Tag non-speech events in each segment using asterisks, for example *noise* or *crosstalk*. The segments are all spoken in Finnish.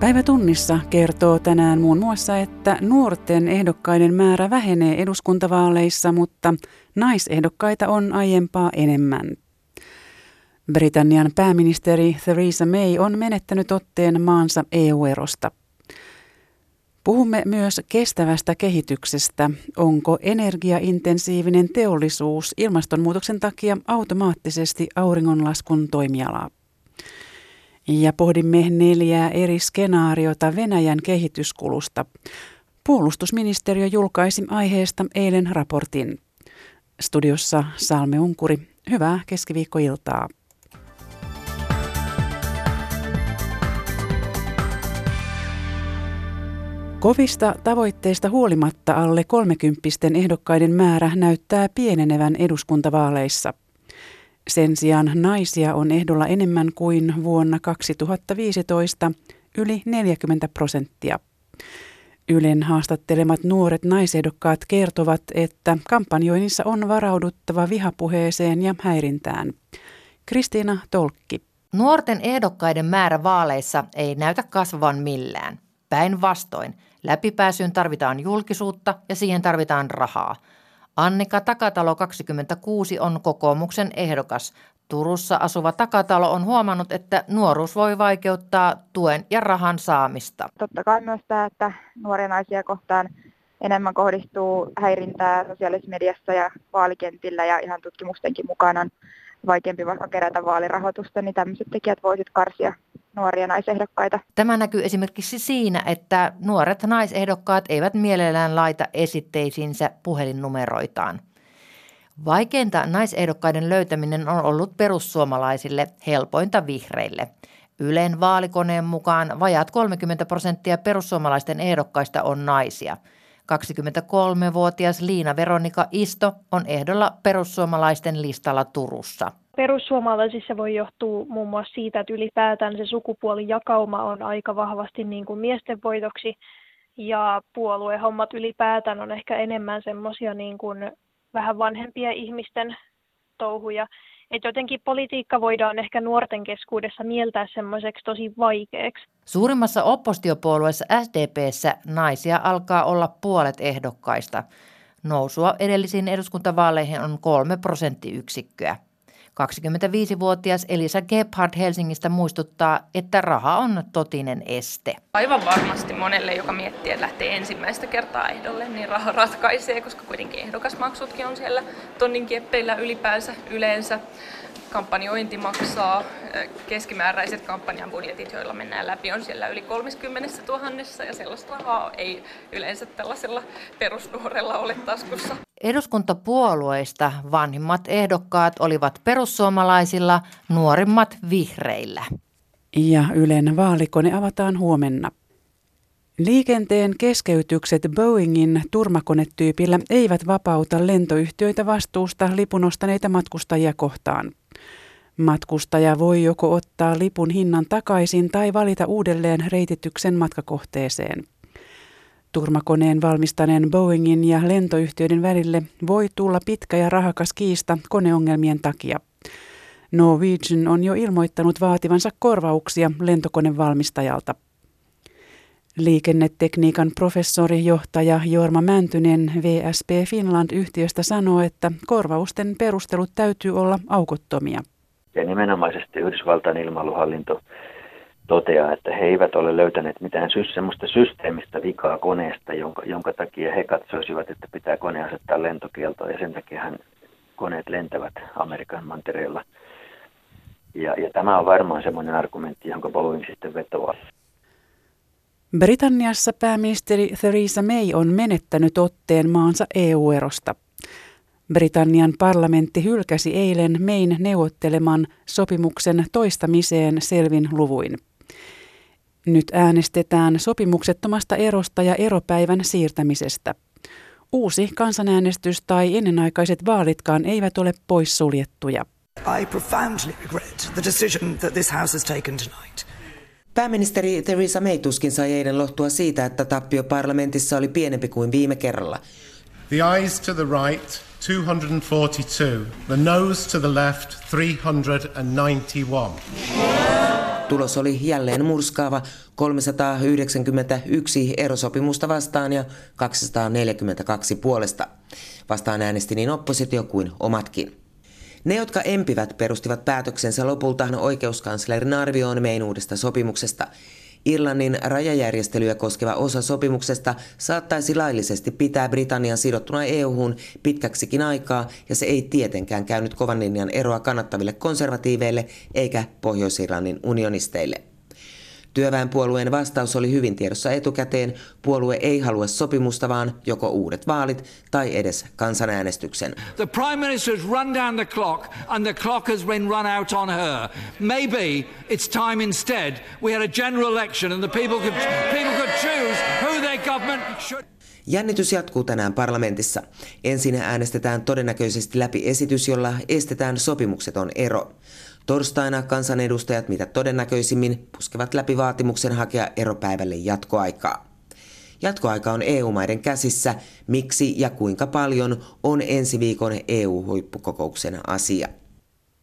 Päivä tunnissa kertoo tänään muun muassa, että nuorten ehdokkaiden määrä vähenee eduskuntavaaleissa, mutta naisehdokkaita on aiempaa enemmän. Britannian pääministeri Theresa May on menettänyt otteen maansa EU-erosta. Puhumme myös kestävästä kehityksestä. Onko energiaintensiivinen teollisuus ilmastonmuutoksen takia automaattisesti auringonlaskun toimialaa? Ja pohdimme neljää eri skenaariota Venäjän kehityskulusta. Puolustusministeriö julkaisi aiheesta eilen raportin. Studiossa Salme Unkuri. Hyvää keskiviikkoiltaa. Kovista tavoitteista huolimatta alle kolmekymppisten ehdokkaiden määrä näyttää pienenevän eduskuntavaaleissa. Sen sijaan naisia on ehdolla enemmän kuin vuonna 2015, yli 40 prosenttia. Ylen haastattelemat nuoret naisehdokkaat kertovat, että kampanjoinnissa on varauduttava vihapuheeseen ja häirintään. Kristiina Tolkki. Nuorten ehdokkaiden määrä vaaleissa ei näytä kasvavan millään. Päinvastoin, läpipääsyyn tarvitaan julkisuutta ja siihen tarvitaan rahaa. Annika Takatalo 26 on kokoomuksen ehdokas. Turussa asuva Takatalo on huomannut, että nuoruus voi vaikeuttaa tuen ja rahan saamista. Totta kai myös tämä, että nuoria naisia kohtaan enemmän kohdistuu häirintää sosiaalisessa mediassa ja vaalikentillä ja ihan tutkimustenkin mukaan on vaikeampi vaikka kerätä vaalirahoitusta, niin tämmöiset tekijät voisit karsia nuoria naisehdokkaita. Tämä näkyy esimerkiksi siinä, että nuoret naisehdokkaat eivät mielellään laita esitteisiinsä puhelinnumeroitaan. Vaikeinta naisehdokkaiden löytäminen on ollut perussuomalaisille, helpointa vihreille. Ylen vaalikoneen mukaan vajat 30 prosenttia perussuomalaisten ehdokkaista on naisia. 23-vuotias Liina Veronika Isto on ehdolla perussuomalaisten listalla Turussa perussuomalaisissa voi johtua muun muassa siitä, että ylipäätään se sukupuolijakauma on aika vahvasti niin kuin miesten voitoksi ja puoluehommat ylipäätään on ehkä enemmän semmoisia niin vähän vanhempia ihmisten touhuja. Että jotenkin politiikka voidaan ehkä nuorten keskuudessa mieltää semmoiseksi tosi vaikeaksi. Suurimmassa oppositiopuolueessa SDPssä naisia alkaa olla puolet ehdokkaista. Nousua edellisiin eduskuntavaaleihin on kolme prosenttiyksikköä. 25-vuotias Elisa Gebhardt Helsingistä muistuttaa, että raha on totinen este. Aivan varmasti monelle, joka miettii, että lähtee ensimmäistä kertaa ehdolle, niin raha ratkaisee, koska kuitenkin ehdokasmaksutkin on siellä tonnin kieppeillä ylipäänsä yleensä kampanjointi maksaa. Keskimääräiset kampanjan budjetit, joilla mennään läpi, on siellä yli 30 000 ja sellaista rahaa ei yleensä tällaisella perusnuorella ole taskussa. Eduskuntapuolueista vanhimmat ehdokkaat olivat perussuomalaisilla, nuorimmat vihreillä. Ja Ylen vaalikone avataan huomenna. Liikenteen keskeytykset Boeingin turmakonetyypillä eivät vapauta lentoyhtiöitä vastuusta lipunostaneita matkustajia kohtaan. Matkustaja voi joko ottaa lipun hinnan takaisin tai valita uudelleen reitityksen matkakohteeseen. Turmakoneen valmistaneen Boeingin ja lentoyhtiöiden välille voi tulla pitkä ja rahakas kiista koneongelmien takia. Norwegian on jo ilmoittanut vaativansa korvauksia lentokonevalmistajalta. Liikennetekniikan professori johtaja Jorma Mäntynen VSP Finland-yhtiöstä sanoo, että korvausten perustelut täytyy olla aukottomia. Ja nimenomaisesti Yhdysvaltain ilmailuhallinto toteaa, että he eivät ole löytäneet mitään sy- semmoista systeemistä vikaa koneesta, jonka, jonka takia he katsoisivat, että pitää kone asettaa lentokieltoon ja sen takia hän koneet lentävät Amerikan mantereella. Ja, ja tämä on varmaan semmoinen argumentti, jonka Boeing sitten vetoaa. Britanniassa pääministeri Theresa May on menettänyt otteen maansa EU-erosta. Britannian parlamentti hylkäsi eilen Mayn neuvotteleman sopimuksen toistamiseen selvin luvuin. Nyt äänestetään sopimuksettomasta erosta ja eropäivän siirtämisestä. Uusi kansanäänestys tai ennenaikaiset vaalitkaan eivät ole poissuljettuja. I profoundly regret the decision that this house has taken tonight. Pääministeri Theresa May tuskin sai eilen lohtua siitä, että tappio parlamentissa oli pienempi kuin viime kerralla. The eyes to the right, 242. The nose to the left, 391. Tulos oli jälleen murskaava 391 erosopimusta vastaan ja 242 puolesta. Vastaan äänesti niin oppositio kuin omatkin. Ne, jotka empivät, perustivat päätöksensä lopulta oikeuskanslerin arvioon mein uudesta sopimuksesta. Irlannin rajajärjestelyä koskeva osa sopimuksesta saattaisi laillisesti pitää Britannian sidottuna EU-hun pitkäksikin aikaa, ja se ei tietenkään käynyt kovan linjan eroa kannattaville konservatiiveille eikä Pohjois-Irlannin unionisteille. Työväenpuolueen vastaus oli hyvin tiedossa etukäteen. Puolue ei halua sopimusta, vaan joko uudet vaalit tai edes kansanäänestyksen. The Prime Minister has run down the clock and the clock has been run out on her. Maybe it's time instead we had a general election and the people could, people could choose who their government should... Jännitys jatkuu tänään parlamentissa. Ensin äänestetään todennäköisesti läpi esitys, jolla estetään sopimukseton ero. Torstaina kansanedustajat mitä todennäköisimmin puskevat läpi vaatimuksen hakea eropäivälle jatkoaikaa. Jatkoaika on EU-maiden käsissä. Miksi ja kuinka paljon on ensi viikon EU-huippukokouksen asia.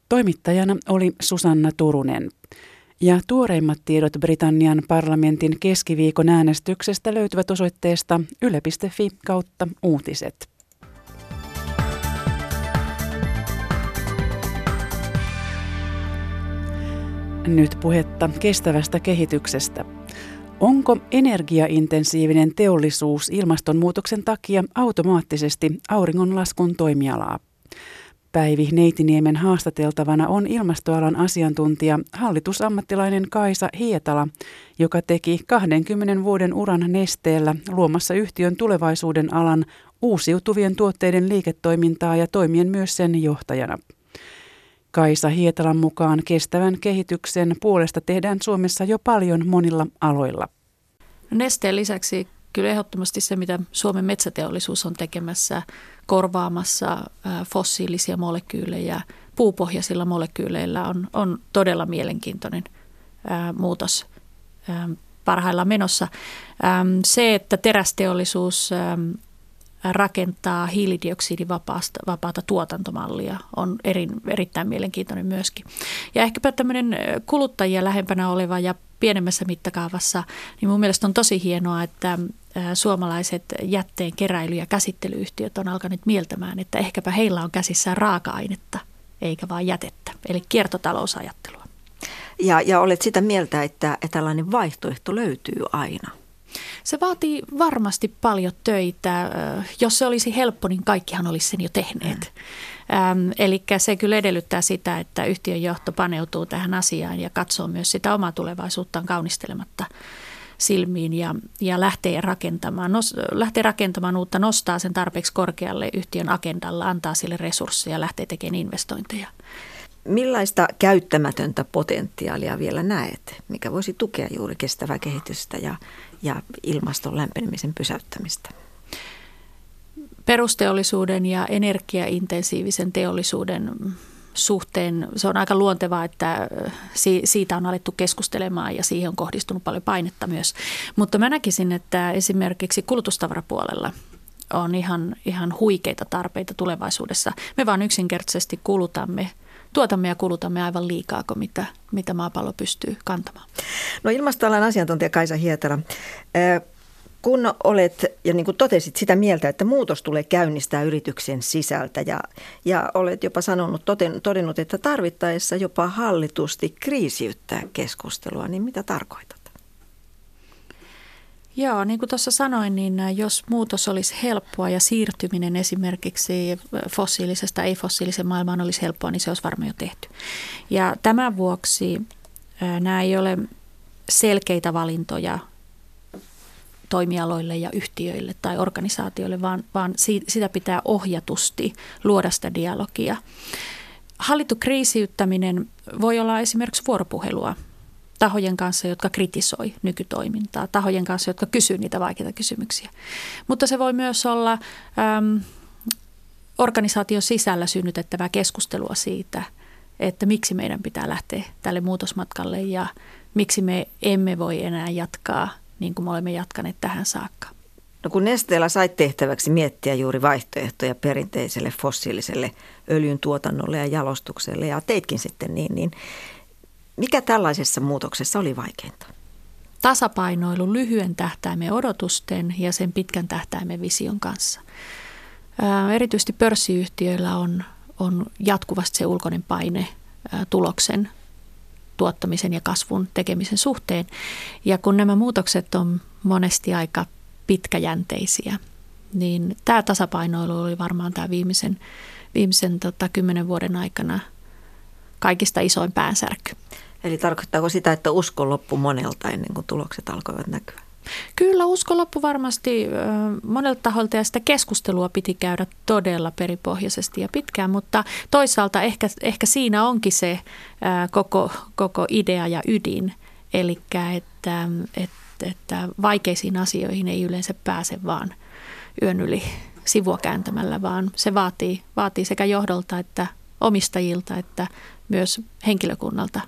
Toimittajana oli Susanna Turunen. Ja tuoreimmat tiedot Britannian parlamentin keskiviikon äänestyksestä löytyvät osoitteesta yle.fi kautta uutiset. Nyt puhetta kestävästä kehityksestä. Onko energiaintensiivinen teollisuus ilmastonmuutoksen takia automaattisesti auringonlaskun toimialaa? Päivi Neitiniemen haastateltavana on ilmastoalan asiantuntija, hallitusammattilainen Kaisa Hietala, joka teki 20 vuoden uran nesteellä luomassa yhtiön tulevaisuuden alan uusiutuvien tuotteiden liiketoimintaa ja toimien myös sen johtajana. Kaisa Hietalan mukaan kestävän kehityksen puolesta tehdään Suomessa jo paljon monilla aloilla. Nesteen lisäksi kyllä ehdottomasti se, mitä Suomen metsäteollisuus on tekemässä, korvaamassa fossiilisia molekyylejä puupohjaisilla molekyyleillä on, on todella mielenkiintoinen ää, muutos ää, parhaillaan menossa. Ää, se, että terästeollisuus ää, rakentaa hiilidioksidivapaata tuotantomallia on eri, erittäin mielenkiintoinen myöskin. Ja ehkäpä tämmöinen kuluttajia lähempänä oleva ja pienemmässä mittakaavassa, niin mun mielestä on tosi hienoa, että suomalaiset jätteen keräily- ja käsittelyyhtiöt on alkanut mieltämään, että ehkäpä heillä on käsissään raaka-ainetta eikä vain jätettä, eli kiertotalousajattelua. Ja, ja olet sitä mieltä, että, tällainen vaihtoehto löytyy aina. Se vaatii varmasti paljon töitä. Jos se olisi helppo, niin kaikkihan olisi sen jo tehneet. Ähm, eli se kyllä edellyttää sitä, että yhtiön johto paneutuu tähän asiaan ja katsoo myös sitä omaa tulevaisuuttaan kaunistelematta silmiin ja, ja lähtee, rakentamaan, nos, lähtee rakentamaan uutta, nostaa sen tarpeeksi korkealle yhtiön agendalla, antaa sille resursseja ja lähtee tekemään investointeja. Millaista käyttämätöntä potentiaalia vielä näet, mikä voisi tukea juuri kestävää kehitystä ja, ja ilmaston lämpenemisen pysäyttämistä? Perusteollisuuden ja energiaintensiivisen teollisuuden suhteen se on aika luontevaa, että siitä on alettu keskustelemaan ja siihen on kohdistunut paljon painetta myös. Mutta mä näkisin, että esimerkiksi kulutustavarapuolella on ihan, ihan huikeita tarpeita tulevaisuudessa. Me vaan yksinkertaisesti kulutamme – tuotamme ja kulutamme aivan liikaa kuin mitä, mitä maapallo pystyy kantamaan. No ilmastoalan asiantuntija Kaisa Hietala, kun olet, ja niin kuin totesit, sitä mieltä, että muutos tulee käynnistää yrityksen sisältä ja, ja olet jopa sanonut, toten, todennut, että tarvittaessa jopa hallitusti kriisiyttää keskustelua, niin mitä tarkoitat? Joo, niin kuin tuossa sanoin, niin äh, jos muutos olisi helppoa ja siirtyminen esimerkiksi äh, fossiilisesta ei-fossiilisen maailmaan olisi helppoa, niin se olisi varmaan jo tehty. Ja tämän vuoksi äh, nämä ei ole selkeitä valintoja toimialoille ja yhtiöille tai organisaatioille, vaan, vaan sitä pitää ohjatusti luoda sitä dialogia. Hallittu kriisiyttäminen voi olla esimerkiksi vuoropuhelua tahojen kanssa, jotka kritisoi nykytoimintaa, tahojen kanssa, jotka kysyy niitä vaikeita kysymyksiä. Mutta se voi myös olla äm, organisaation sisällä synnytettävää keskustelua siitä, että miksi meidän pitää lähteä tälle muutosmatkalle ja miksi me emme voi enää jatkaa niin kuin me olemme jatkaneet tähän saakka. No kun Nesteellä sait tehtäväksi miettiä juuri vaihtoehtoja perinteiselle fossiiliselle öljyn tuotannolle ja jalostukselle ja teitkin sitten niin, niin Mikä tällaisessa muutoksessa oli vaikeinta? Tasapainoilu lyhyen tähtäimen odotusten ja sen pitkän tähtäimen vision kanssa. Erityisesti pörssiyhtiöillä on, on jatkuvasti se ulkoinen paine tuloksen tuottamisen ja kasvun tekemisen suhteen. Ja kun nämä muutokset on monesti aika pitkäjänteisiä, niin tämä tasapainoilu oli varmaan tämä viimeisen, viimeisen tota, kymmenen vuoden aikana kaikista isoin päänsärky. Eli tarkoittaako sitä, että usko loppui monelta ennen kuin tulokset alkoivat näkyä? Kyllä usko loppu varmasti monelta taholta ja sitä keskustelua piti käydä todella peripohjaisesti ja pitkään, mutta toisaalta ehkä, ehkä siinä onkin se koko, koko idea ja ydin, eli että, että, että vaikeisiin asioihin ei yleensä pääse vaan yön yli sivua kääntämällä, vaan se vaatii, vaatii sekä johdolta että omistajilta että myös henkilökunnalta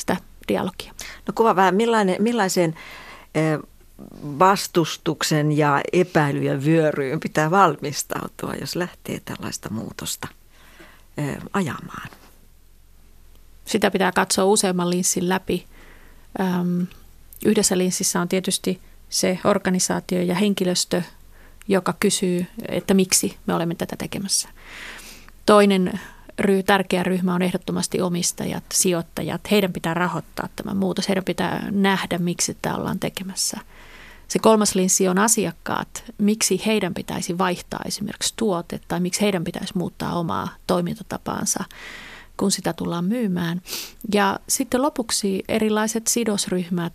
sitä dialogia. No kuva vähän, millainen, millaiseen vastustuksen ja epäilyjen vyöryyn pitää valmistautua, jos lähtee tällaista muutosta ajamaan? Sitä pitää katsoa useamman linssin läpi. Yhdessä linssissä on tietysti se organisaatio ja henkilöstö, joka kysyy, että miksi me olemme tätä tekemässä. Toinen ry, tärkeä ryhmä on ehdottomasti omistajat, sijoittajat. Heidän pitää rahoittaa tämä muutos. Heidän pitää nähdä, miksi tämä ollaan tekemässä. Se kolmas linssi on asiakkaat. Miksi heidän pitäisi vaihtaa esimerkiksi tuote tai miksi heidän pitäisi muuttaa omaa toimintatapaansa, kun sitä tullaan myymään. Ja sitten lopuksi erilaiset sidosryhmät,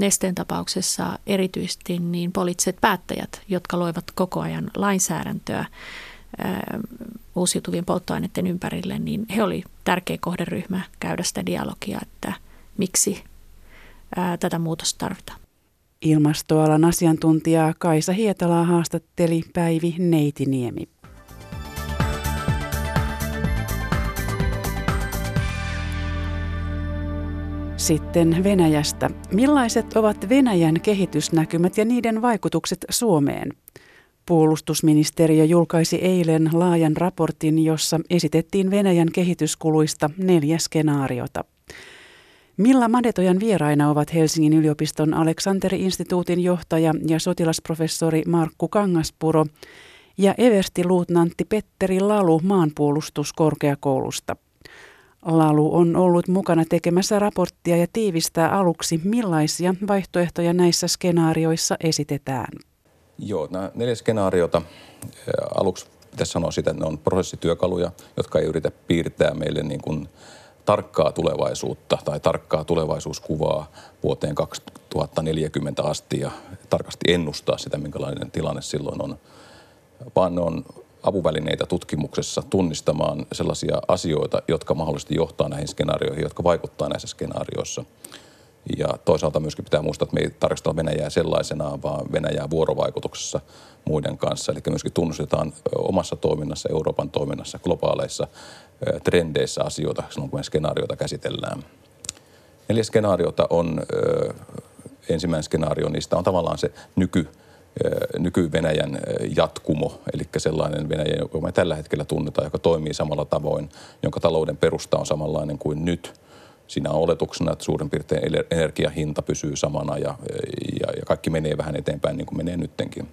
Nesteen tapauksessa erityisesti niin poliittiset päättäjät, jotka loivat koko ajan lainsäädäntöä uusiutuvien polttoaineiden ympärille, niin he oli tärkeä kohderyhmä käydä sitä dialogia, että miksi ää, tätä muutosta tarvitaan. Ilmastoalan asiantuntija Kaisa Hietalaa haastatteli Päivi Neitiniemi. Sitten Venäjästä. Millaiset ovat Venäjän kehitysnäkymät ja niiden vaikutukset Suomeen? Puolustusministeriö julkaisi eilen laajan raportin, jossa esitettiin Venäjän kehityskuluista neljä skenaariota. Milla Madetojan vieraina ovat Helsingin yliopiston Aleksanteri-instituutin johtaja ja sotilasprofessori Markku Kangaspuro ja eversti-luutnantti Petteri Lalu maanpuolustuskorkeakoulusta. Lalu on ollut mukana tekemässä raporttia ja tiivistää aluksi, millaisia vaihtoehtoja näissä skenaarioissa esitetään. Joo, nämä neljä skenaariota. Aluksi pitäisi sanoa sitä, että ne on prosessityökaluja, jotka ei yritä piirtää meille niin kuin tarkkaa tulevaisuutta tai tarkkaa tulevaisuuskuvaa vuoteen 2040 asti ja tarkasti ennustaa sitä, minkälainen tilanne silloin on, vaan ne on apuvälineitä tutkimuksessa tunnistamaan sellaisia asioita, jotka mahdollisesti johtaa näihin skenaarioihin, jotka vaikuttaa näissä skenaarioissa – ja toisaalta myöskin pitää muistaa, että me ei tarkastella Venäjää sellaisenaan, vaan Venäjää vuorovaikutuksessa muiden kanssa. Eli myöskin tunnustetaan omassa toiminnassa, Euroopan toiminnassa, globaaleissa trendeissä asioita silloin, kun skenaarioita käsitellään. Neljä skenaariota on, ensimmäinen skenaario niistä on tavallaan se nyky, nyky-Venäjän jatkumo, eli sellainen Venäjä, joka me tällä hetkellä tunnetaan, joka toimii samalla tavoin, jonka talouden perusta on samanlainen kuin nyt – Siinä on oletuksena, että suurin piirtein energiahinta pysyy samana ja, ja, ja kaikki menee vähän eteenpäin niin kuin menee nyttenkin.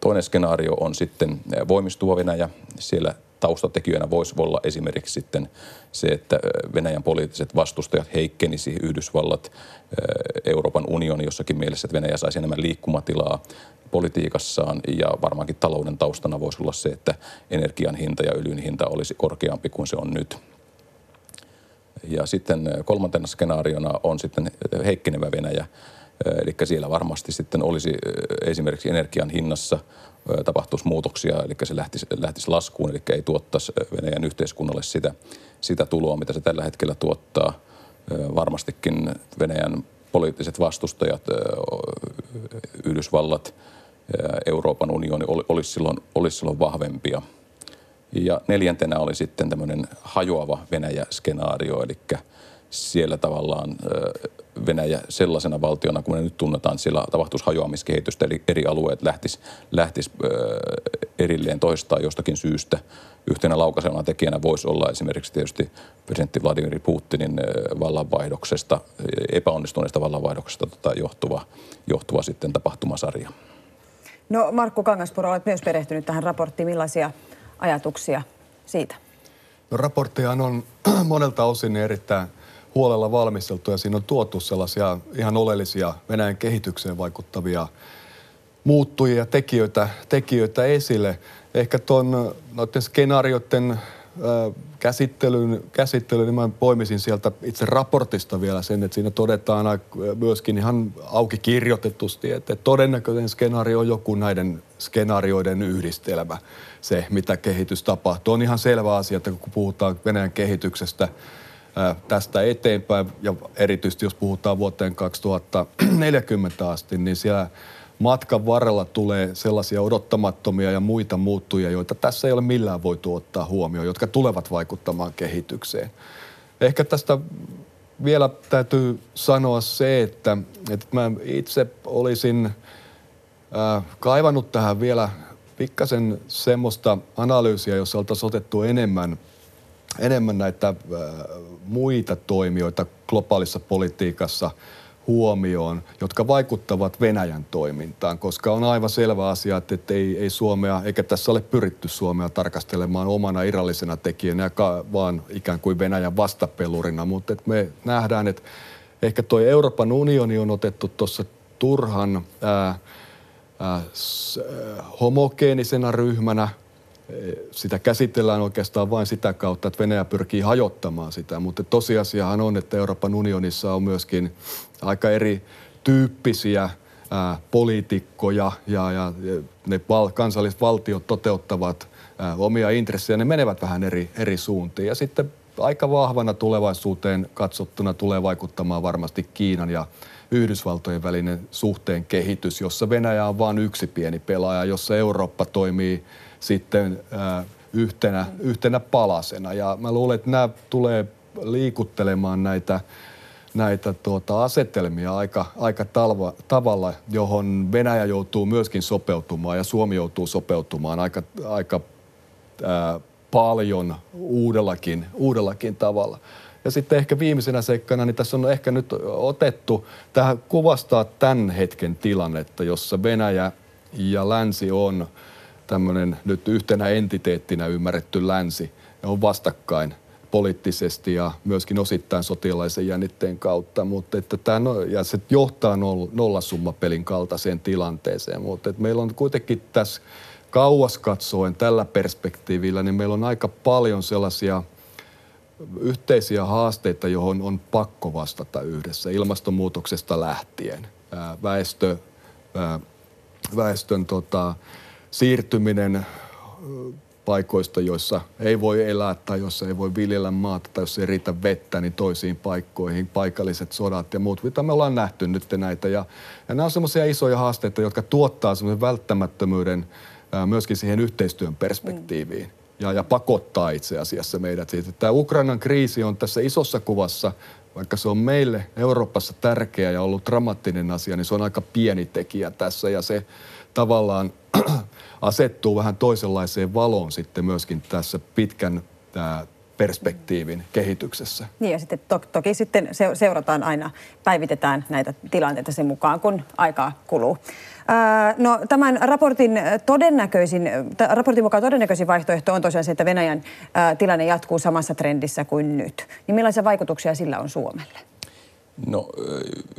Toinen skenaario on sitten voimistuva Venäjä. Siellä taustatekijöinä voisi olla esimerkiksi sitten se, että Venäjän poliittiset vastustajat heikkenisi, Yhdysvallat, Euroopan unioni jossakin mielessä, että Venäjä saisi enemmän liikkumatilaa politiikassaan ja varmaankin talouden taustana voisi olla se, että energian hinta ja öljyn hinta olisi korkeampi kuin se on nyt. Ja sitten eh, kolmantena skenaariona on sitten heikkenevä Venäjä. Eh, eli siellä varmasti sitten olisi eh, esimerkiksi energian hinnassa tapahtuisi muutoksia, eli se lähtisi, lähtisi laskuun, eli ei tuottaisi Venäjän yhteiskunnalle sitä, sitä tuloa, mitä se tällä hetkellä tuottaa. Varmastikin Venäjän poliittiset vastustajat, Yhdysvallat, Euroopan unioni olisi silloin, olisi silloin vahvempia – ja neljäntenä oli sitten tämmöinen hajoava Venäjä-skenaario, eli siellä tavallaan Venäjä sellaisena valtiona, kun me nyt tunnetaan, siellä tapahtuisi hajoamiskehitystä, eli eri alueet lähtis, lähtis erilleen toistaan jostakin syystä. Yhtenä laukaisevana tekijänä voisi olla esimerkiksi tietysti presidentti Vladimir Putinin vallanvaihdoksesta, epäonnistuneesta vallanvaihdoksesta tota, johtuva, johtuva sitten tapahtumasarja. No Markku Kangaspuro, olet myös perehtynyt tähän raporttiin. Millaisia ajatuksia siitä? No, raporttihan on *clears throat* monelta osin erittäin huolella valmisteltu ja siinä on tuotu sellaisia ihan oleellisia Venäjän kehitykseen vaikuttavia muuttujia tekijöitä, tekijöitä esille. Ehkä tuon noiden skenaarioiden käsittelyn, käsittelyyn, niin mä poimisin sieltä itse raportista vielä sen, että siinä todetaan myöskin ihan auki kirjoitetusti, että todennäköinen skenaario on joku näiden skenaarioiden yhdistelmä, se mitä kehitys tapahtuu. On ihan selvä asia, että kun puhutaan Venäjän kehityksestä tästä eteenpäin, ja erityisesti jos puhutaan vuoteen 2040 asti, niin siellä matkan varrella tulee sellaisia odottamattomia ja muita muuttuja, joita tässä ei ole millään voitu ottaa huomioon, jotka tulevat vaikuttamaan kehitykseen. Ehkä tästä vielä täytyy sanoa se, että, että mä itse olisin äh, kaivannut tähän vielä pikkasen semmoista analyysiä, jossa oltaisiin otettu enemmän, enemmän näitä äh, muita toimijoita globaalissa politiikassa – huomioon, jotka vaikuttavat Venäjän toimintaan, koska on aivan selvä asia, että ei, ei Suomea, eikä tässä ole pyritty Suomea tarkastelemaan omana irrallisena tekijänä, vaan ikään kuin Venäjän vastapelurina, mutta että me nähdään, että ehkä tuo Euroopan unioni on otettu tuossa turhan ää, homogeenisena ryhmänä, sitä käsitellään oikeastaan vain sitä kautta, että Venäjä pyrkii hajottamaan sitä, mutta tosiasiahan on, että Euroopan unionissa on myöskin aika eri tyyppisiä poliitikkoja ja, ja, ne val, kansalliset valtiot toteuttavat omia intressejä, ne menevät vähän eri, eri suuntiin. Ja sitten aika vahvana tulevaisuuteen katsottuna tulee vaikuttamaan varmasti Kiinan ja Yhdysvaltojen välinen suhteen kehitys, jossa Venäjä on vain yksi pieni pelaaja, jossa Eurooppa toimii sitten ää, yhtenä, yhtenä palasena. Ja mä luulen, että nämä tulee liikuttelemaan näitä näitä tuota, asetelmia aika, aika talva, tavalla, johon Venäjä joutuu myöskin sopeutumaan ja Suomi joutuu sopeutumaan aika, aika ää, paljon uudellakin, uudellakin tavalla. Ja sitten ehkä viimeisenä seikkana, niin tässä on ehkä nyt otettu tähän kuvastaa tämän hetken tilannetta, jossa Venäjä ja länsi on tämmöinen nyt yhtenä entiteettinä ymmärretty länsi ja on vastakkain poliittisesti ja myöskin osittain sotilaisen jännitteen kautta, mutta että tämä, ja se johtaa nollasummapelin kaltaiseen tilanteeseen, mutta että meillä on kuitenkin tässä kauas katsoen tällä perspektiivillä, niin meillä on aika paljon sellaisia yhteisiä haasteita, johon on pakko vastata yhdessä ilmastonmuutoksesta lähtien. Väestö, väestön tota, siirtyminen paikoista, joissa ei voi elää tai jossa ei voi viljellä maata tai jos ei riitä vettä, niin toisiin paikkoihin, paikalliset sodat ja muut, mitä me ollaan nähty nyt näitä. Ja, ja nämä on semmoisia isoja haasteita, jotka tuottaa semmoisen välttämättömyyden myöskin siihen yhteistyön perspektiiviin. Mm. Ja, ja pakottaa itse asiassa meidät siitä. Tämä Ukrainan kriisi on tässä isossa kuvassa vaikka se on meille Euroopassa tärkeä ja ollut dramaattinen asia, niin se on aika pieni tekijä tässä ja se tavallaan *clears throat* asettuu vähän toisenlaiseen valoon sitten myöskin tässä pitkän tämä perspektiivin kehityksessä. Niin ja sitten to- toki sitten seurataan aina, päivitetään näitä tilanteita sen mukaan, kun aikaa kuluu. no, tämän raportin, todennäköisin, raportin mukaan todennäköisin vaihtoehto on tosiaan se, että Venäjän tilanne jatkuu samassa trendissä kuin nyt. Niin millaisia vaikutuksia sillä on Suomelle? No,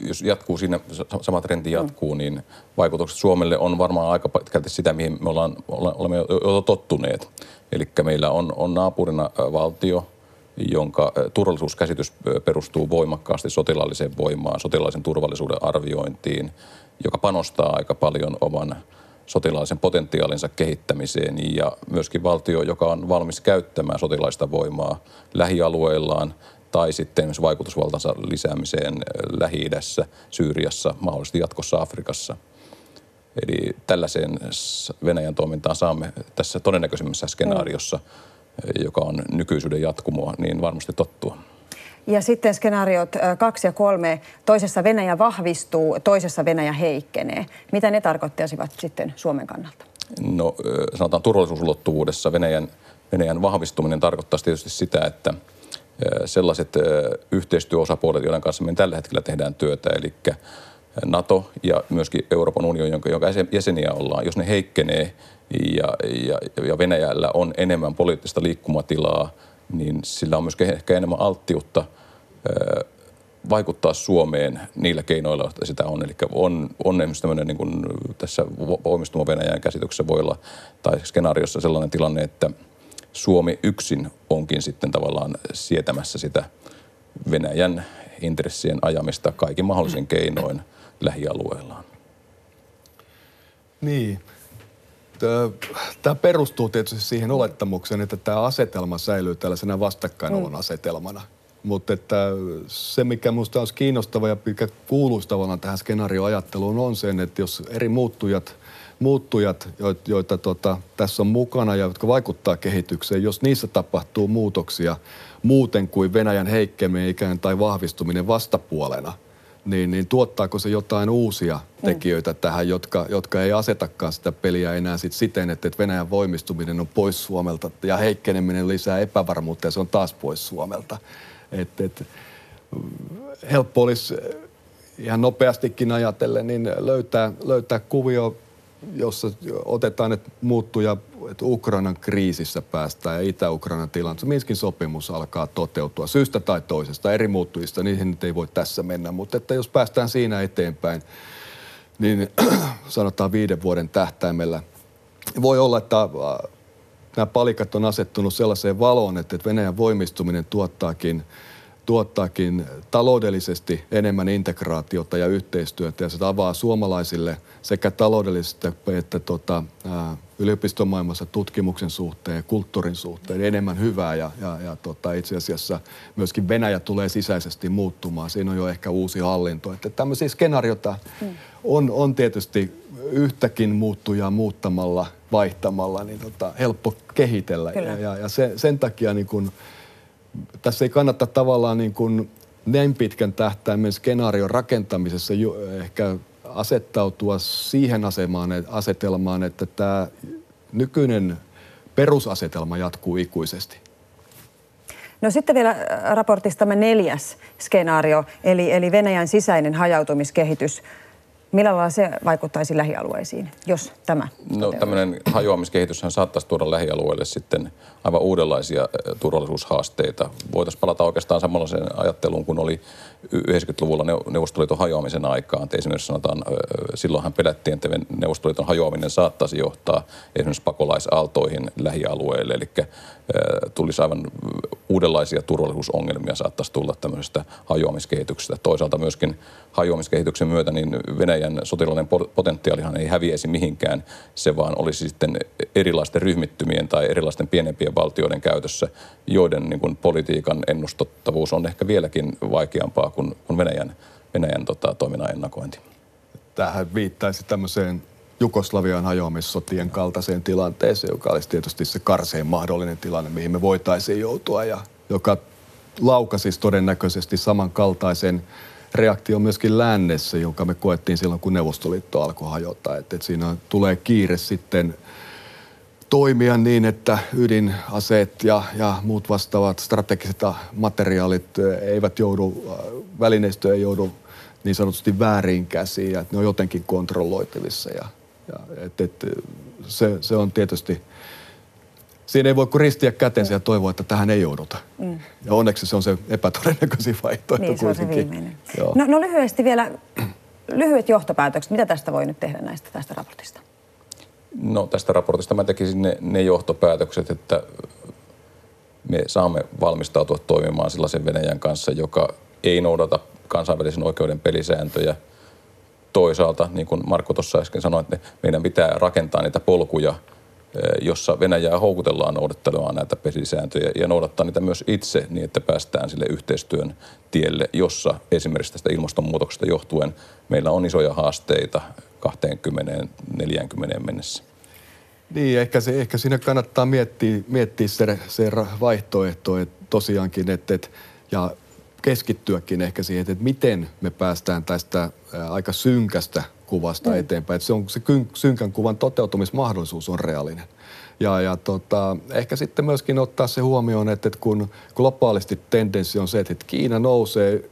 jos jatkuu siinä, sama trendi jatkuu, mm. niin vaikutukset Suomelle on varmaan aika pitkälti sitä, mihin me ollaan, olemme jo tottuneet. Eli meillä on, on naapurina valtio, jonka turvallisuuskäsitys perustuu voimakkaasti sotilaalliseen voimaan, sotilaallisen turvallisuuden arviointiin, joka panostaa aika paljon oman sotilaallisen potentiaalinsa kehittämiseen ja myöskin valtio, joka on valmis käyttämään sotilaista voimaa lähialueillaan tai sitten esimerkiksi vaikutusvaltansa lisäämiseen Lähi-idässä, Syyriassa, mahdollisesti jatkossa Afrikassa. Eli tällaiseen Venäjän toimintaan saamme tässä todennäköisimmässä skenaariossa, joka on nykyisyyden jatkumoa, niin varmasti tottua. Ja sitten skenaariot kaksi ja kolme, toisessa Venäjä vahvistuu, toisessa Venäjä heikkenee. Mitä ne tarkoittaisivat sitten Suomen kannalta? No sanotaan turvallisuusulottuvuudessa Venäjän, Venäjän vahvistuminen tarkoittaa tietysti sitä, että sellaiset yhteistyöosapuolet, joiden kanssa me tällä hetkellä tehdään työtä, eli NATO ja myöskin Euroopan unioni, jonka, jonka jäseniä ollaan, jos ne heikkenee ja, ja, ja Venäjällä on enemmän poliittista liikkumatilaa, niin sillä on myöskin ehkä enemmän alttiutta vaikuttaa Suomeen niillä keinoilla, joita sitä on. Eli on, on esimerkiksi tämmöinen niin kuin tässä voimistuma Venäjän käsityksessä voi olla, tai skenaariossa sellainen tilanne, että Suomi yksin onkin sitten tavallaan sietämässä sitä Venäjän intressien ajamista kaikin mahdollisin keinoin lähialueellaan. Niin. Tämä perustuu tietysti siihen olettamukseen, että tämä asetelma säilyy tällaisena vastakkainolon mm. asetelmana. Mutta että se, mikä minusta olisi kiinnostava ja mikä kuuluisi tavallaan tähän skenaarioajatteluun, on se, että jos eri muuttujat, muuttujat joita, joita tota, tässä on mukana ja jotka vaikuttaa kehitykseen, jos niissä tapahtuu muutoksia muuten kuin Venäjän heikkeminen ikään tai vahvistuminen vastapuolena – niin, niin tuottaako se jotain uusia mm. tekijöitä mm. tähän, jotka, jotka ei asetakaan sitä peliä enää sit siten, että, että Venäjän voimistuminen on pois Suomelta ja heikkeneminen lisää epävarmuutta ja se on taas pois Suomelta. Et, et, helppo olisi ihan nopeastikin ajatellen niin löytää, löytää kuvio jossa otetaan, että muuttuja, että Ukrainan kriisissä päästään ja Itä-Ukrainan tilanteessa. Minskin sopimus alkaa toteutua syystä tai toisesta, eri muuttujista, niihin nyt ei voi tässä mennä. Mutta että jos päästään siinä eteenpäin, niin *clears throat* sanotaan viiden vuoden tähtäimellä, voi olla, että äh, nämä palikat on asettunut sellaiseen valoon, että Venäjän voimistuminen tuottaakin – tuottaakin taloudellisesti enemmän integraatiota ja yhteistyötä ja se avaa suomalaisille sekä taloudellisesti että tota, ää, yliopistomaailmassa tutkimuksen suhteen ja kulttuurin suhteen enemmän hyvää ja, ja, ja tota, itse asiassa myöskin Venäjä tulee sisäisesti muuttumaan. Siinä on jo ehkä uusi hallinto. Että tämmöisiä skenaariota mm. on, on tietysti yhtäkin muuttujaa muuttamalla, vaihtamalla, niin tota, helppo kehitellä. Kyllä. Ja, ja, ja se, sen takia niin kun, tässä ei kannata tavallaan niin kuin näin pitkän tähtäimen skenaarion rakentamisessa ehkä asettautua siihen asemaan, asetelmaan, että tämä nykyinen perusasetelma jatkuu ikuisesti. No sitten vielä äh, raportistamme neljäs skenaario, eli, eli Venäjän sisäinen hajautumiskehitys. Millä lailla se vaikuttaisi lähialueisiin, jos tämä No tämmöinen hajoamiskehityshän saattaisi tuoda lähialueelle sitten aivan uudenlaisia turvallisuushaasteita. Voitaisiin palata oikeastaan samanlaiseen ajatteluun kuin oli 90-luvulla Neuvostoliiton hajoamisen aikaan. Et esimerkiksi sanotaan, silloinhan pelättiin, että Neuvostoliiton hajoaminen saattaisi johtaa esimerkiksi pakolaisaaltoihin lähialueille. Eli tulisi aivan uudenlaisia turvallisuusongelmia saattaisi tulla tämmöisestä hajoamiskehityksestä. Toisaalta myöskin hajoamiskehityksen myötä niin Venäjän sotilainen potentiaalihan ei häviäisi mihinkään. Se vaan olisi sitten erilaisten ryhmittymien tai erilaisten pienempien valtioiden käytössä, joiden niin kuin, politiikan ennustettavuus on ehkä vieläkin vaikeampaa kuin, kuin Venäjän, Venäjän tota, toiminnan ennakointi. Tähän viittaisi tämmöiseen Jugoslavian hajoamissotien kaltaiseen tilanteeseen, joka olisi tietysti se karsein mahdollinen tilanne, mihin me voitaisiin joutua ja joka laukasisi todennäköisesti samankaltaisen reaktio myöskin lännessä, jonka me koettiin silloin, kun Neuvostoliitto alkoi hajota. Että, että siinä tulee kiire sitten toimia niin, että ydinaseet ja, ja muut vastaavat strategiset materiaalit eivät joudu, välineistö ei joudu niin sanotusti väärin käsiin ja ne on jotenkin kontrolloitavissa. Ja, ja, et, et, se, se on tietysti, siinä ei voi kuin ristiä kätensä ja toivoa, että tähän ei jouduta. Mm. Ja onneksi se on se epätodennäköisin vaihtoehto niin, se on se viimeinen. No, no lyhyesti vielä, lyhyet johtopäätökset. Mitä tästä voi nyt tehdä näistä tästä raportista? No tästä raportista mä tekisin ne, ne johtopäätökset, että me saamme valmistautua toimimaan sellaisen Venäjän kanssa, joka ei noudata kansainvälisen oikeuden pelisääntöjä. Toisaalta, niin kuin Marko tuossa äsken sanoi, että meidän pitää rakentaa niitä polkuja, jossa Venäjää houkutellaan noudattelemaan näitä pelisääntöjä ja noudattaa niitä myös itse niin, että päästään sille yhteistyön tielle, jossa esimerkiksi tästä ilmastonmuutoksesta johtuen meillä on isoja haasteita 20-40 mennessä. Niin, ehkä, se, ehkä siinä kannattaa miettiä, miettiä se, se vaihtoehto, että tosiaankin, että, että ja keskittyäkin ehkä siihen, että miten me päästään tästä aika synkästä kuvasta mm. eteenpäin. Että se on se synkän kuvan toteutumismahdollisuus on reaalinen. Ja, ja tota, ehkä sitten myöskin ottaa se huomioon, että, että kun globaalisti tendenssi on se, että Kiina nousee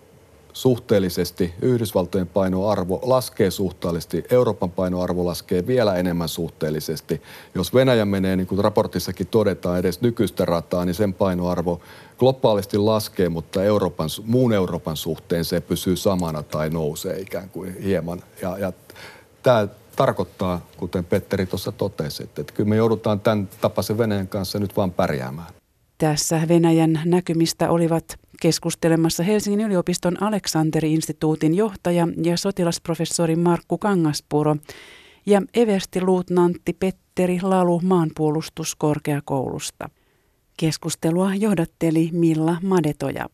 suhteellisesti, Yhdysvaltojen painoarvo laskee suhteellisesti, Euroopan painoarvo laskee vielä enemmän suhteellisesti. Jos Venäjä menee, niin kuin raportissakin todetaan, edes nykyistä rataa, niin sen painoarvo globaalisti laskee, mutta Euroopan, muun Euroopan suhteen se pysyy samana tai nousee ikään kuin hieman. Ja, ja tämä tarkoittaa, kuten Petteri tuossa totesi, että, että kyllä me joudutaan tämän tapaisen Venäjän kanssa nyt vaan pärjäämään. Tässä Venäjän näkymistä olivat keskustelemassa Helsingin yliopiston Aleksanteri-instituutin johtaja ja sotilasprofessori Markku Kangaspuro ja everstiluutnantti Petteri Lalu maanpuolustuskorkeakoulusta. Keskustelua johdatteli Milla Madetoja.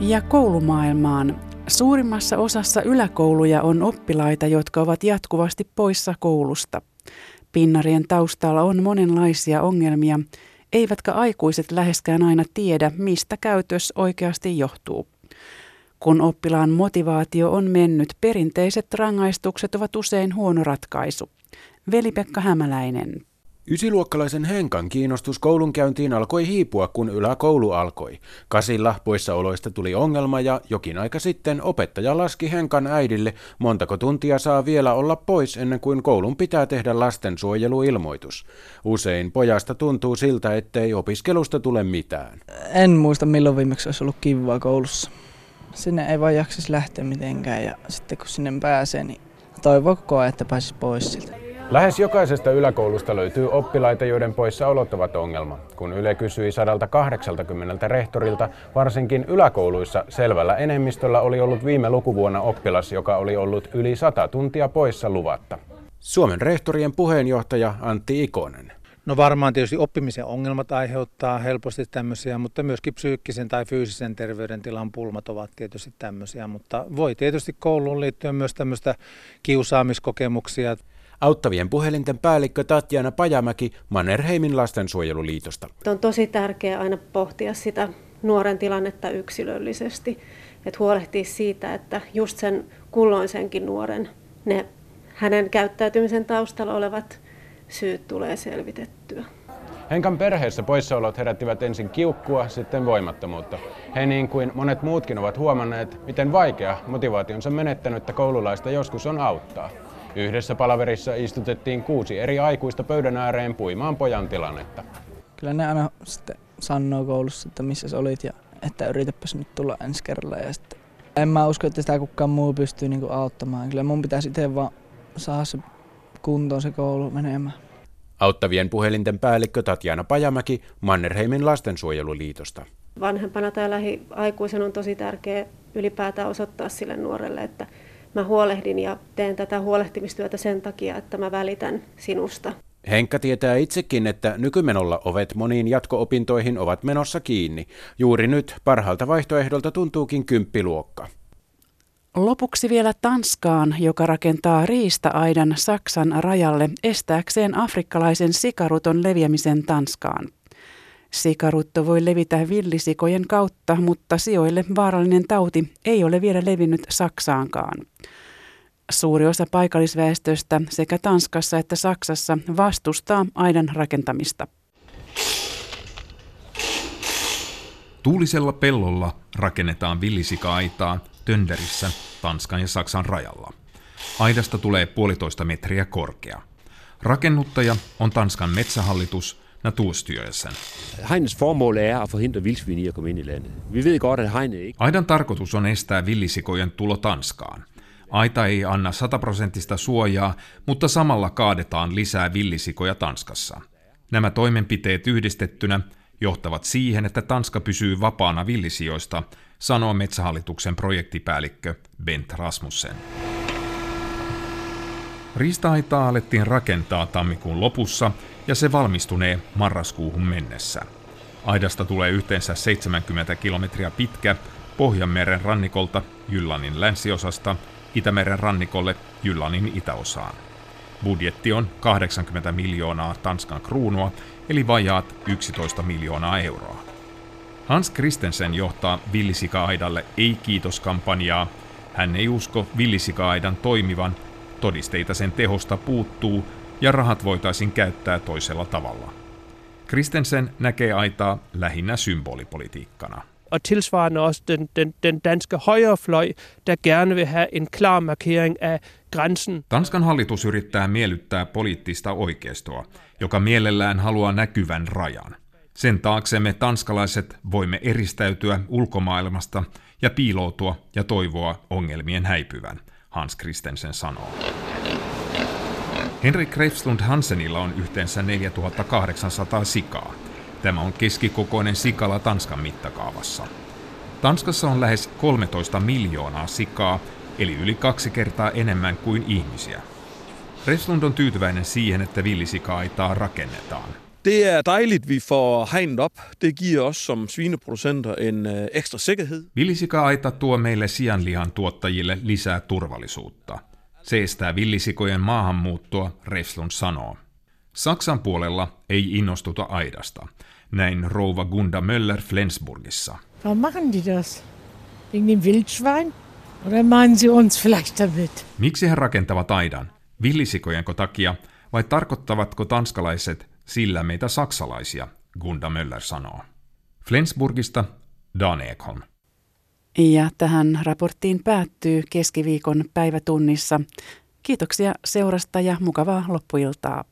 Ja koulumaailmaan. Suurimmassa osassa yläkouluja on oppilaita, jotka ovat jatkuvasti poissa koulusta. Pinnarien taustalla on monenlaisia ongelmia, eivätkä aikuiset läheskään aina tiedä, mistä käytös oikeasti johtuu. Kun oppilaan motivaatio on mennyt, perinteiset rangaistukset ovat usein huono ratkaisu. Veli-Pekka Hämäläinen. Ysiluokkalaisen Henkan kiinnostus koulunkäyntiin alkoi hiipua, kun yläkoulu alkoi. Kasilla poissaoloista tuli ongelma ja jokin aika sitten opettaja laski Henkan äidille, montako tuntia saa vielä olla pois ennen kuin koulun pitää tehdä lastensuojeluilmoitus. Usein pojasta tuntuu siltä, ettei opiskelusta tule mitään. En muista milloin viimeksi olisi ollut kivaa koulussa. Sinne ei vaan jaksisi lähteä mitenkään ja sitten kun sinne pääsee, niin toivoo koko ajan, että pääsisi pois siltä. Lähes jokaisesta yläkoulusta löytyy oppilaita, joiden poissaolot ovat ongelma. Kun Yle kysyi 180 rehtorilta, varsinkin yläkouluissa selvällä enemmistöllä oli ollut viime lukuvuonna oppilas, joka oli ollut yli 100 tuntia poissa luvatta. Suomen rehtorien puheenjohtaja Antti Ikonen. No varmaan tietysti oppimisen ongelmat aiheuttaa helposti tämmöisiä, mutta myöskin psyykkisen tai fyysisen terveydentilan pulmat ovat tietysti tämmöisiä, mutta voi tietysti kouluun liittyä myös tämmöistä kiusaamiskokemuksia. Auttavien puhelinten päällikkö Tatjana Pajamäki Mannerheimin lastensuojeluliitosta. On tosi tärkeää aina pohtia sitä nuoren tilannetta yksilöllisesti, että huolehtia siitä, että just sen kulloisenkin nuoren ne hänen käyttäytymisen taustalla olevat syyt tulee selvitettyä. Henkan perheessä poissaolot herättivät ensin kiukkua, sitten voimattomuutta. He niin kuin monet muutkin ovat huomanneet, miten vaikea motivaationsa menettänyttä koululaista joskus on auttaa. Yhdessä palaverissa istutettiin kuusi eri aikuista pöydän ääreen puimaan pojan tilannetta. Kyllä ne aina sitten sanoo koulussa, että missä sä olit ja että yritäpäs nyt tulla ensi kerralla. Ja sitten en mä usko, että sitä kukaan muu pystyy niinku auttamaan. Kyllä mun pitäisi itse vaan saada se kuntoon se koulu menemään. Auttavien puhelinten päällikkö Tatjana Pajamäki Mannerheimin lastensuojeluliitosta. Vanhempana tai lähiaikuisen on tosi tärkeää ylipäätään osoittaa sille nuorelle, että mä huolehdin ja teen tätä huolehtimistyötä sen takia, että mä välitän sinusta. Henkka tietää itsekin, että nykymenolla ovet moniin jatko-opintoihin ovat menossa kiinni. Juuri nyt parhaalta vaihtoehdolta tuntuukin kymppiluokka. Lopuksi vielä Tanskaan, joka rakentaa riista-aidan Saksan rajalle estääkseen afrikkalaisen sikaruton leviämisen Tanskaan. Sikarutto voi levitä villisikojen kautta, mutta sijoille vaarallinen tauti ei ole vielä levinnyt Saksaankaan. Suuri osa paikallisväestöstä sekä Tanskassa että Saksassa vastustaa aidan rakentamista. Tuulisella pellolla rakennetaan villisika-aitaa Tönderissä Tanskan ja Saksan rajalla. Aidasta tulee puolitoista metriä korkea. Rakennuttaja on Tanskan metsähallitus Naturstyrelsen. Hegnets formål er at forhindre vildsvin i at komme ind i landet. Vi ved godt, at hegnet ikke... Aidan tarkoitus on estää villisikojen tulo Tanskaan. Aita ei anna sataprosenttista suojaa, mutta samalla kaadetaan lisää villisikoja Tanskassa. Nämä toimenpiteet yhdistettynä johtavat siihen, että Tanska pysyy vapaana villisijoista, sanoo Metsähallituksen projektipäällikkö Bent Rasmussen. Riista-aitaa alettiin rakentaa tammikuun lopussa ja se valmistunee marraskuuhun mennessä. Aidasta tulee yhteensä 70 kilometriä pitkä Pohjanmeren rannikolta Jyllanin länsiosasta Itämeren rannikolle Jyllanin itäosaan. Budjetti on 80 miljoonaa Tanskan kruunua, eli vajaat 11 miljoonaa euroa. Hans Christensen johtaa Villisika-aidalle ei-kiitoskampanjaa. Hän ei usko Villisika-aidan toimivan, todisteita sen tehosta puuttuu ja rahat voitaisiin käyttää toisella tavalla. Christensen näkee aitaa lähinnä symbolipolitiikkana. og tilsvarende også den, den, den danske højrefløj, der gerne vil have en klar markering af grænsen. Tanskan hallitus yrittää miellyttää poliittista oikeistoa, joka mielellään haluaa näkyvän rajan. Sen taakse me tanskalaiset voimme eristäytyä ulkomaailmasta ja piiloutua ja toivoa ongelmien häipyvän, Hans Christensen sanoo. Henrik Greifslund Hansenilla on yhteensä 4800 sikaa. Tämä on keskikokoinen sikala Tanskan mittakaavassa. Tanskassa on lähes 13 miljoonaa sikaa, eli yli kaksi kertaa enemmän kuin ihmisiä. Greifslund on tyytyväinen siihen, että villisika-aitaa rakennetaan. Det er dejligt, vi får hegnet op. Det giver os som svineproducenter en øh, ekstra sikkerhed. Villisika-aita tuo meille sianlihan tuottajille lisää turvallisuutta. Se estää villisikojen maahanmuuttoa, Refslund sanoo. Saksan puolella ei innostuta aidasta. Näin rouva Gunda Möller Flensburgissa. Warum machen die das? Wegen dem Wildschwein? Oder meinen sie uns vielleicht damit? Miksi he rakentavat aidan? Villisikojenko takia vai tarkoittavatko tanskalaiset sillä meitä saksalaisia, Gunda Möller sanoo. Flensburgista Dan Ekholm. Ja tähän raporttiin päättyy keskiviikon päivätunnissa. Kiitoksia seurasta ja mukavaa loppuiltaa.